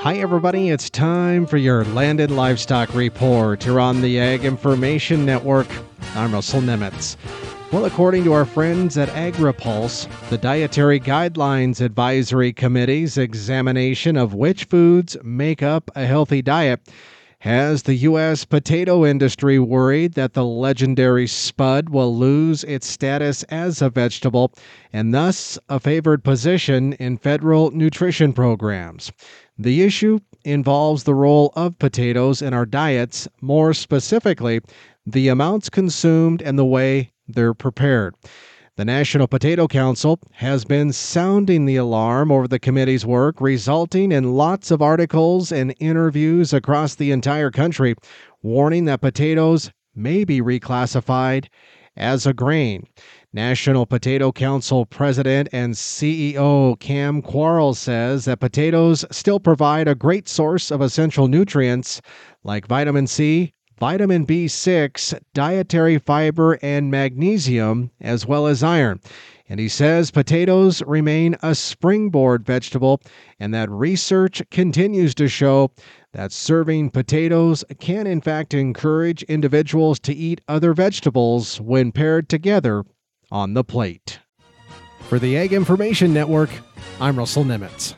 Hi, everybody. It's time for your Land and Livestock report here on the Ag Information Network. I'm Russell Nemitz. Well, according to our friends at AgriPulse, the Dietary Guidelines Advisory Committee's examination of which foods make up a healthy diet has the U.S. potato industry worried that the legendary spud will lose its status as a vegetable and thus a favored position in federal nutrition programs? The issue involves the role of potatoes in our diets, more specifically, the amounts consumed and the way they're prepared. The National Potato Council has been sounding the alarm over the committee's work, resulting in lots of articles and interviews across the entire country warning that potatoes may be reclassified as a grain. National Potato Council President and CEO Cam Quarles says that potatoes still provide a great source of essential nutrients like vitamin C, vitamin B6, dietary fiber, and magnesium, as well as iron. And he says potatoes remain a springboard vegetable, and that research continues to show that serving potatoes can, in fact, encourage individuals to eat other vegetables when paired together on the plate. For the Ag Information Network, I'm Russell Nemitz.